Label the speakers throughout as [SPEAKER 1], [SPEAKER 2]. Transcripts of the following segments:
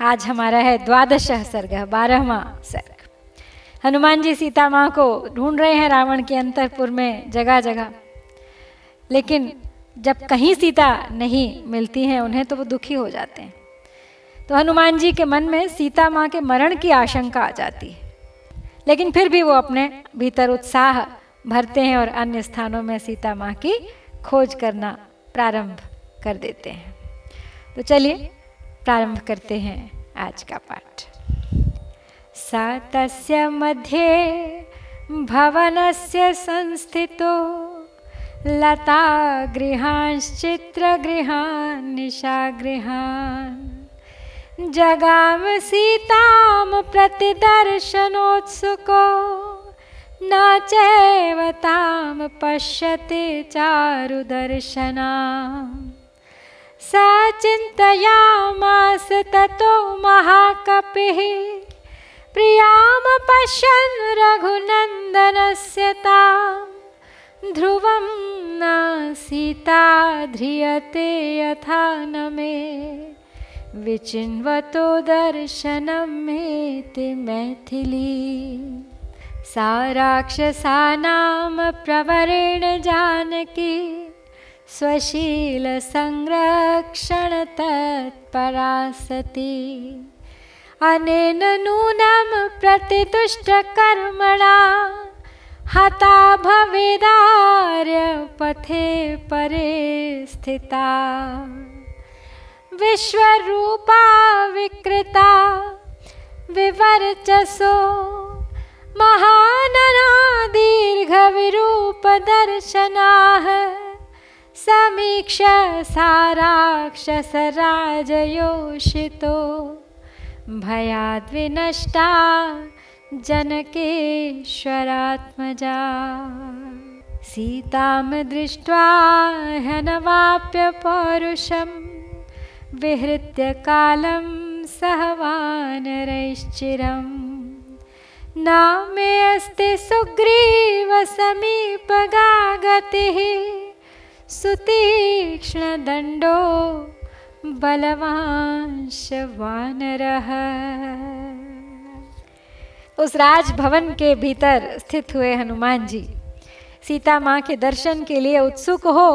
[SPEAKER 1] आज हमारा है द्वादश सर्ग, बारहवा सर्ग। हनुमान जी सीता माँ को ढूंढ रहे हैं रावण के अंतरपुर में जगह जगह लेकिन जब कहीं सीता नहीं मिलती हैं, उन्हें तो वो दुखी हो जाते हैं। तो हनुमान जी के मन में सीता माँ के मरण की आशंका आ जाती है। लेकिन फिर भी वो अपने भीतर उत्साह भरते हैं और अन्य स्थानों में सीता माँ की खोज करना प्रारंभ कर देते हैं। तो चलिए, प्रारंभ करते हैं। आज का पाठ। सा तस्य मध्ये भवनस्य संस्थितो, लता गृहांश्चित्रगृहान् निशागृहान् जगाम सीतां प्रतिदर्शनोत्सुको, न चैव तां पश्यति चारुदर्शना सा चिन्तयामास ततो महाकपिः। प्रियाँ पश्यन् रघुनन्दनस्य तां ध्रुवं न सीता ध्रियते यथा न मे। विचिन्वतो दर्शनं मेति मैथिली। सा राक्षसानां प्रवरेण जानकी। स्वशीलसंरक्षणतत्परा सती अनेन नूनं प्रतितुष्टकर्मणा। हता भवेदार्य पथे परे स्थिता। विश्वरूपा विकृता। विवर्चसो। महानना दीर्घविरूपदर्शनाः। समीक्ष साराक्षसराजयोषितो। भयाद्विनष्टा जनकेश्वरात्मजा। सीतां दृष्ट्वा हनवाप्य पौरुषं, विहृत्य कालं सह वानरैश्चिरम्। नामे अस्ति सुग्रीवसमीपगागतिः सुतीक्ष्णदण्डो बलवांश वानर उस राजभवन के भीतर स्थित हुए हनुमान जी सीता माँ के दर्शन के लिए उत्सुक हो,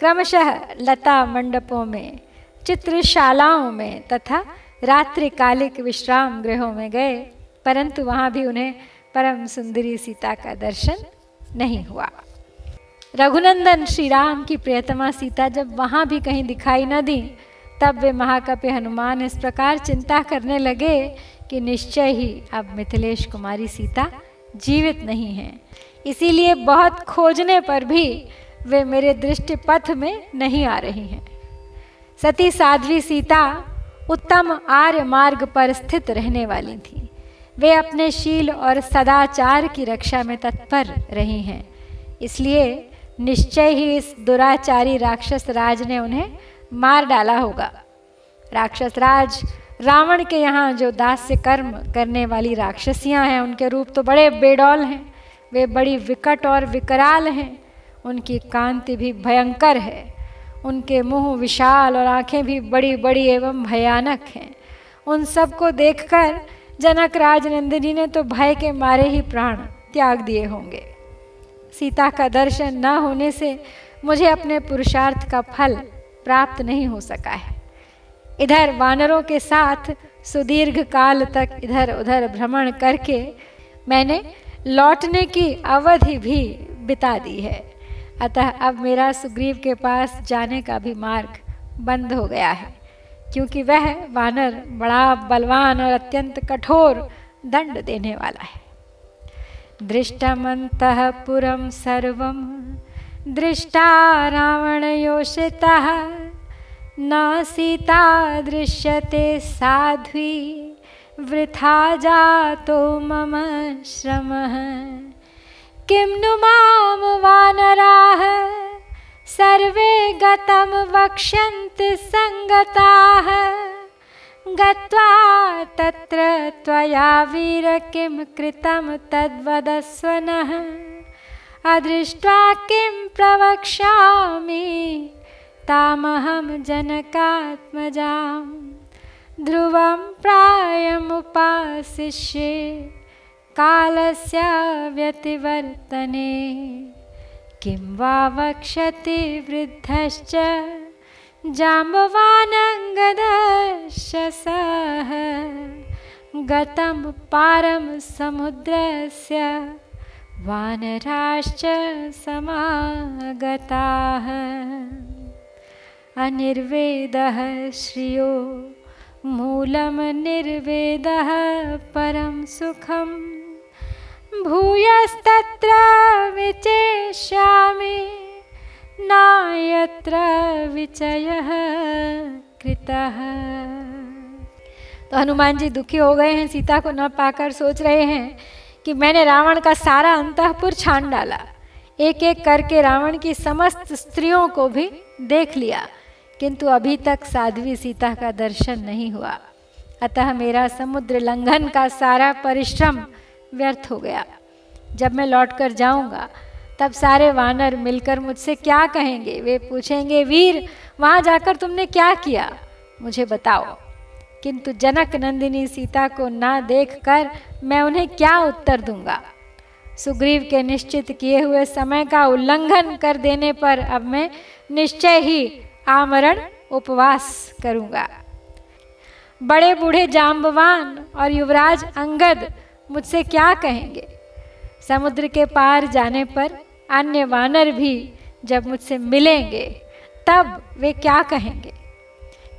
[SPEAKER 1] क्रमशः लता मंडपों में, चित्रशालाओं में तथा रात्रिकालिक विश्राम गृहों में गए, परंतु वहाँ भी उन्हें परम सुंदरी सीता का दर्शन नहीं हुआ। रघुनंदन श्री राम की प्रियतमा सीता जब वहाँ भी कहीं दिखाई न दी, तब वे महाकपि हनुमान इस प्रकार चिंता करने लगे कि निश्चय ही अब मिथिलेश कुमारी सीता जीवित नहीं हैं। इसीलिए बहुत खोजने पर भी वे मेरे दृष्टि पथ में नहीं आ रही हैं। सती साध्वी सीता उत्तम आर्य मार्ग पर स्थित रहने वाली थी। वे अपने शील और सदाचार की रक्षा में तत्पर रही हैं। इसलिए निश्चय ही इस दुराचारी राक्षस राज ने उन्हें मार डाला होगा। राक्षस राज, रावण के यहाँ जो दास्य कर्म करने वाली राक्षसियाँ हैं, उनके रूप तो बड़े बेडौल हैं। वे बड़ी विकट और विकराल हैं। उनकी कांति भी भयंकर है। उनके मुँह विशाल और आँखें भी बड़ी बड़ी एवं भयानक हैं। उन सबको देखकर जनक राजनंदिनी ने तो भय के मारे ही प्राण त्याग दिए होंगे। सीता का दर्शन न होने से मुझे अपने पुरुषार्थ का फल प्राप्त नहीं हो सका है। इधर वानरों के साथ सुदीर्घ काल तक इधर उधर भ्रमण करके मैंने लौटने की अवधि भी बिता दी है। अतः अब मेरा सुग्रीव के पास जाने का भी मार्ग बंद हो गया है, क्योंकि वह वानर बड़ा बलवान और अत्यंत कठोर दंड देने वाला है। दृष्टमन्तः पुरं सर्वं। दृष्टा रावणयोषितः, न सीता दृश्यते साध्वी। वृथा जातो मम श्रमः। किं नु माँ वानराः? सर्वे गतं वक्ष्यन्ति सङ्गताः। गत्वा तत्र त्वया वीर किं कृतं तद्वदस्व नः अदृष्ट्वा किं प्रवक्ष्यामि, तामहं जनकात्मजां ध्रुवं प्रायमुपाशिष्ये कालस्य व्यतिवर्तने। किं वा वक्षति वृद्धश्च जाम्बवानङ्गदश्च सः गतं पारं समुद्रस्य वानराश्च समागताः। अनिर्वेदः श्रियो मूलं निर्वेदः परं सुखम् भूयस्तत्र विचेष्यामि। नायत्र विचय कृतः। तो हनुमान जी दुखी हो गए हैं, सीता को न पाकर सोच रहे हैं कि मैंने रावण का सारा अंतपुर छान डाला। एक एक करके रावण की समस्त स्त्रियों को भी देख लिया, किंतु अभी तक साध्वी सीता का दर्शन नहीं हुआ। अतः मेरा समुद्र लंघन का सारा परिश्रम व्यर्थ हो गया। जब मैं लौट कर जाऊँगा तब सारे वानर मिलकर मुझसे क्या कहेंगे? वे पूछेंगे, वीर, वहाँ जाकर तुमने क्या किया? मुझे बताओ। किंतु जनक नंदिनी सीता को ना देखकर मैं उन्हें क्या उत्तर दूँगा? सुग्रीव के निश्चित किए हुए समय का उल्लंघन कर देने पर अब मैं निश्चय ही आमरण उपवास करूँगा। बड़े बूढ़े जाम्बवान और युवराज अंगद मुझसे क्या कहेंगे? समुद्र के पार जाने पर अन्य वानर भी जब मुझसे मिलेंगे, तब वे क्या कहेंगे?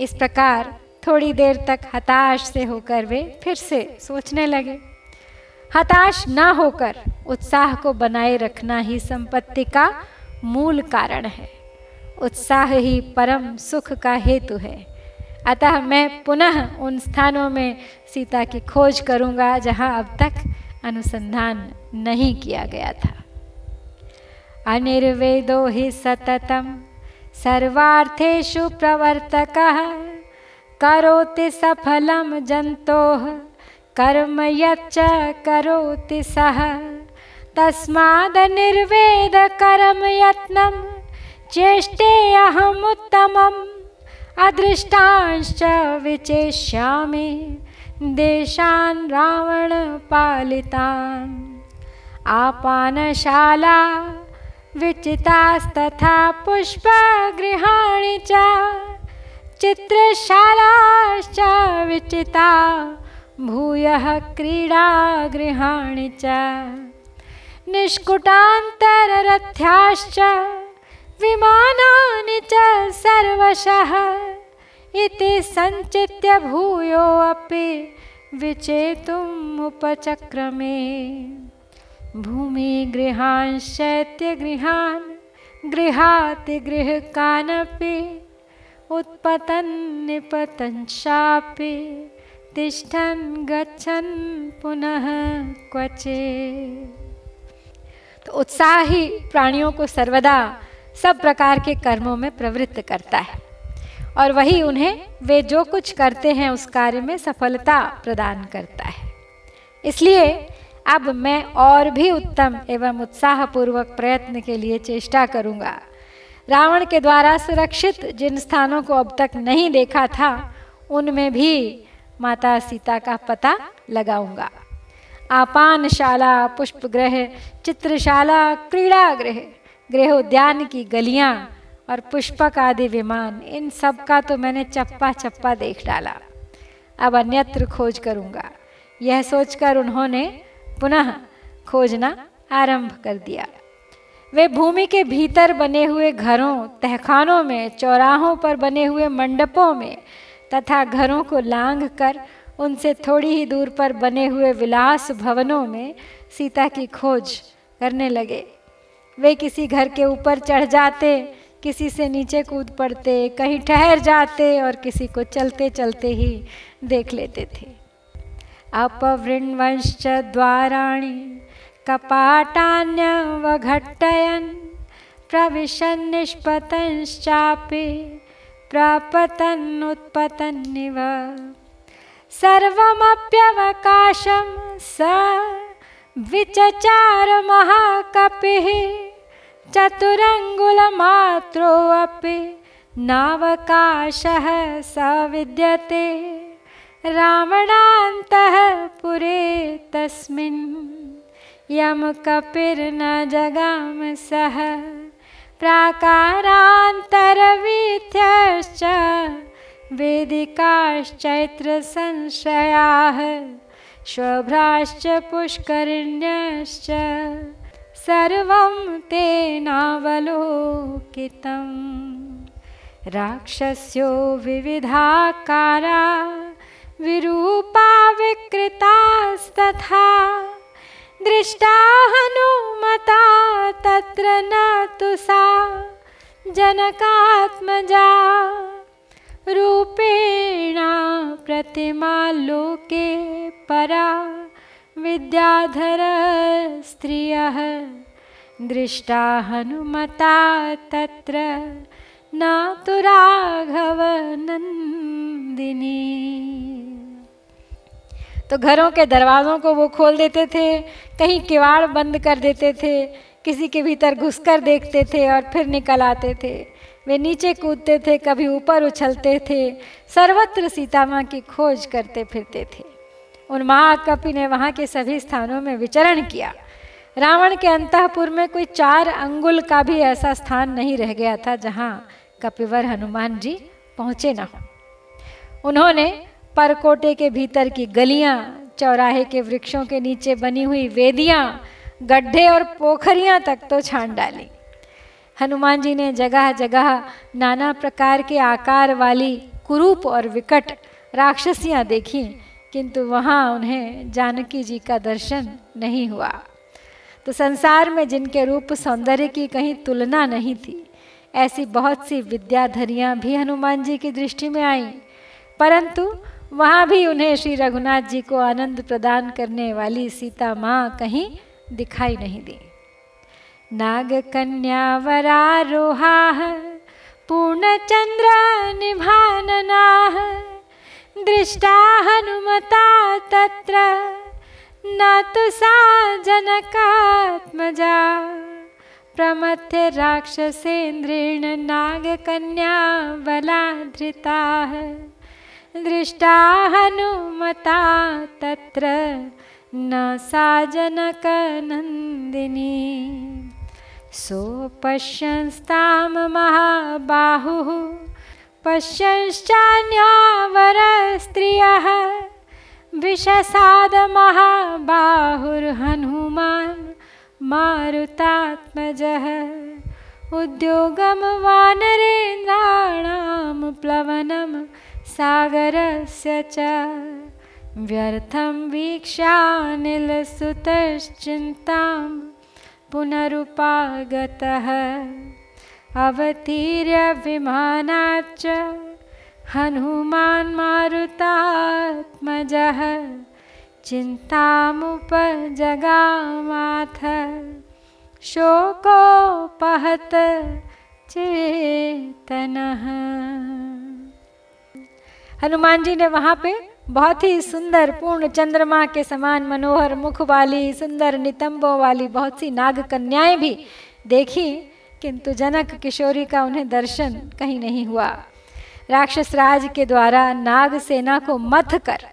[SPEAKER 1] इस प्रकार थोड़ी देर तक हताश से होकर वे फिर से सोचने लगे। हताश न होकर उत्साह को बनाए रखना ही संपत्ति का मूल कारण है। उत्साह ही परम सुख का हेतु है। अतः मैं पुनः उन स्थानों में सीता की खोज करूँगा जहाँ अब तक अनुसंधान नहीं किया गया था। अनिर्वेदो हि सततं सर्वार्थेषु प्रवर्तकः। करोति सफलं जन्तोः। कर्म यच्च करोति सः। तस्मादनिर्वेदकर्मयत्नं चेष्टेऽहमुत्तमम् अदृष्टांश्च विचेष्यामि। देशान् रावणपालितान् आपानशाला विचितास्तथा पुष्पगृहाणि च, चित्रशालाश्च विचिता, भूयः क्रीडागृहाणि च। निष्कुटान्तररथ्याश्च, विमानानि च सर्वशः, इति सञ्चित्य भूयोऽपि विचेतुम् उपचक्रमे भूमिगृहांश्चैत्यगृहान् गृहातिगृहकानपि उत्पतन् निपतञ्चापि तिष्ठन् गच्छन् पुनः क्वचे। तो उत्साह ही प्राणियों को सर्वदा सब प्रकार के कर्मों में प्रवृत्त करता है। और वही उन्हें वे जो कुछ करते हैं उस कार्य में सफलता प्रदान करता है। इसलिए अब मैं और भी उत्तम एवं उत्साहपूर्वक प्रयत्न के लिए चेष्टा करूँगा। रावण के द्वारा सुरक्षित जिन स्थानों को अब तक नहीं देखा था, उनमें भी माता सीता का पता लगाऊँगा। आपानशाला पुष्पगृह चित्रशाला क्रीड़ा गृह गृह उद्यान की गलियाँ और पुष्पक आदि विमान, इन सब का तो मैंने चप्पा चप्पा देख डाला। अब अन्यत्र खोज करूँगा। यह सोचकर उन्होंने पुनः खोजना आरंभ कर दिया। वे भूमि के भीतर बने हुए घरों, तहखानों में, चौराहों पर बने हुए मंडपों में तथा घरों को लांघ कर उनसे थोड़ी ही दूर पर बने हुए विलास भवनों में सीता की खोज करने लगे। वे किसी घर के ऊपर चढ़ जाते, किसी से नीचे कूद पड़ते, कहीं ठहर जाते और किसी को चलते चलते ही देख लेते थे। अपवृण्वंश्च द्वाराणि कपाटान्यवघट्टयन् प्रविशन् निष्पतंश्चापि प्रपतन्नुत्पतन्निव। सर्वमप्यवकाशं स विचचारमहाकपिः चतुरङ्गुलमात्रोऽपि नावकाशः स विद्यते। रावणान्तः पुरे तस्मिन् यम कपिर्न जगाम सह। प्राकारान्तरवीथ्यश्च वेदिकाश्चैत्रसंशयाः, शुभ्राश्च पुष्करिण्यश्च सर्वं तेनावलोकितं। राक्षस्यो विविधाकारा विरूपा विकृतास्तथा। दृष्टा हनुमता तत्र न तु सा। जनकात्मजा। रूपेण प्रतिमा लोके परा। विद्याधर स्त्रियः। दृष्टा हनुमता तत्र न तु राघवनन्दिनी तो घरों के दरवाज़ों को वो खोल देते थे, कहीं किवाड़ बंद कर देते थे, किसी के भीतर घुसकर देखते थे और फिर निकल आते थे। वे नीचे कूदते थे, कभी ऊपर उछलते थे, सर्वत्र सीता माँ की खोज करते फिरते थे। उन महाकपि ने वहाँ के सभी स्थानों में विचरण किया। रावण के अंतपुर में कोई चार अंगुल का भी ऐसा स्थान नहीं रह गया था जहाँ कपिवर हनुमान जी पहुँचे न हो। उन्होंने परकोटे के भीतर की गलियाँ, चौराहे के वृक्षों के नीचे बनी हुई वेदियाँ, गड्ढे और पोखरियाँ तक तो छान डाली। हनुमान जी ने जगह जगह नाना प्रकार के आकार वाली कुरूप और विकट राक्षसियाँ देखी, किंतु वहाँ उन्हें जानकी जी का दर्शन नहीं हुआ। तो संसार में जिनके रूप सौंदर्य की कहीं तुलना नहीं थी, ऐसी बहुत सी विद्याधरियाँ भी हनुमान जी की दृष्टि में आईं। परंतु वहाँ भी उन्हें श्री रघुनाथ जी को आनंद प्रदान करने वाली सीता माँ कहीं दिखाई नहीं दी। नाग कन्या वरारोहा पूर्णचंद्र निभानना दृष्टा हनुमता तत्र न तो सा जनकात्मजा। प्रमथ्य राक्षसेन्द्रेण नागकन्या बलाधृता। दृष्टा हनुमता तत्र न सा जनकनन्दिनी सोपश्यंस्तां महाबाहुः पश्यंश्चान्यावरस्त्रियः विषसादमहाबाहुर्हनुमान् मारुतात्मजः उद्योगं वानरेन्द्राणां प्लवनं सागरस्य च व्यर्थं वीक्षानिलसुतश्चिन्तां पुनरुपागतः अवतीर्य विमानाच्च हनुमान् मारुतात्मजः चिन्तामुपजगामाथ शोकोपहत चेतनः हनुमान जी ने वहाँ पे बहुत ही सुंदर पूर्ण चंद्रमा के समान मनोहर मुख वाली, सुंदर नितंबों वाली, बहुत सी नाग कन्याएँ भी देखी, किंतु जनक किशोरी का उन्हें दर्शन कहीं नहीं हुआ। राक्षस राज के द्वारा नाग सेना को मथ कर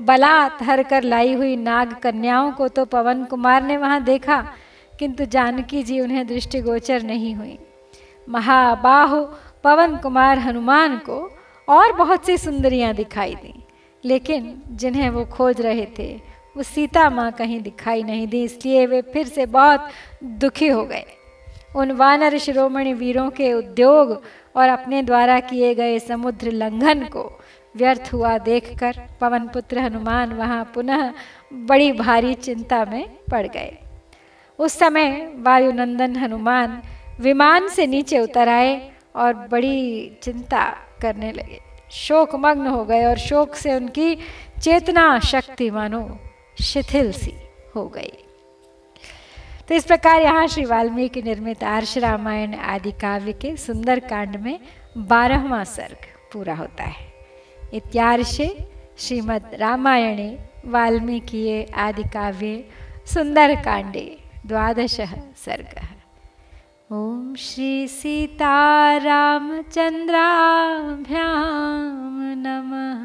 [SPEAKER 1] बलात् हर कर लाई हुई नाग कन्याओं को तो पवन कुमार ने वहाँ देखा, किंतु जानकी जी उन्हें दृष्टिगोचर नहीं हुई। महाबाहु, पवन कुमार हनुमान को और बहुत सी सुंदरियाँ दिखाई दी। लेकिन जिन्हें वो खोज रहे थे, वो सीता माँ कहीं दिखाई नहीं दी, इसलिए वे फिर से बहुत दुखी हो गए। उन वानर शिरोमणि वीरों के उद्योग और अपने द्वारा किए गए समुद्र लंघन को व्यर्थ हुआ देखकर पवन पुत्र हनुमान वहाँ पुनः बड़ी भारी चिंता में पड़ गए। उस समय वायुनंदन हनुमान विमान से नीचे उतर आए और बड़ी चिंता करने लगे। शोक मग्न हो गए और शोक से उनकी चेतना शक्ति मानो शिथिल सी हो गई। तो इस प्रकार यहाँ श्री वाल्मीकि निर्मित आर्ष रामायण आदि काव्य के सुंदर कांड में बारहवा सर्ग पूरा होता है। इत्यार्षे श्रीमद् रामायणे वाल्मीकि आदि काव्ये सुंदर कांडे द्वादश सर्ग। ॐ श्रीसीतारामचन्द्राभ्यां नमः।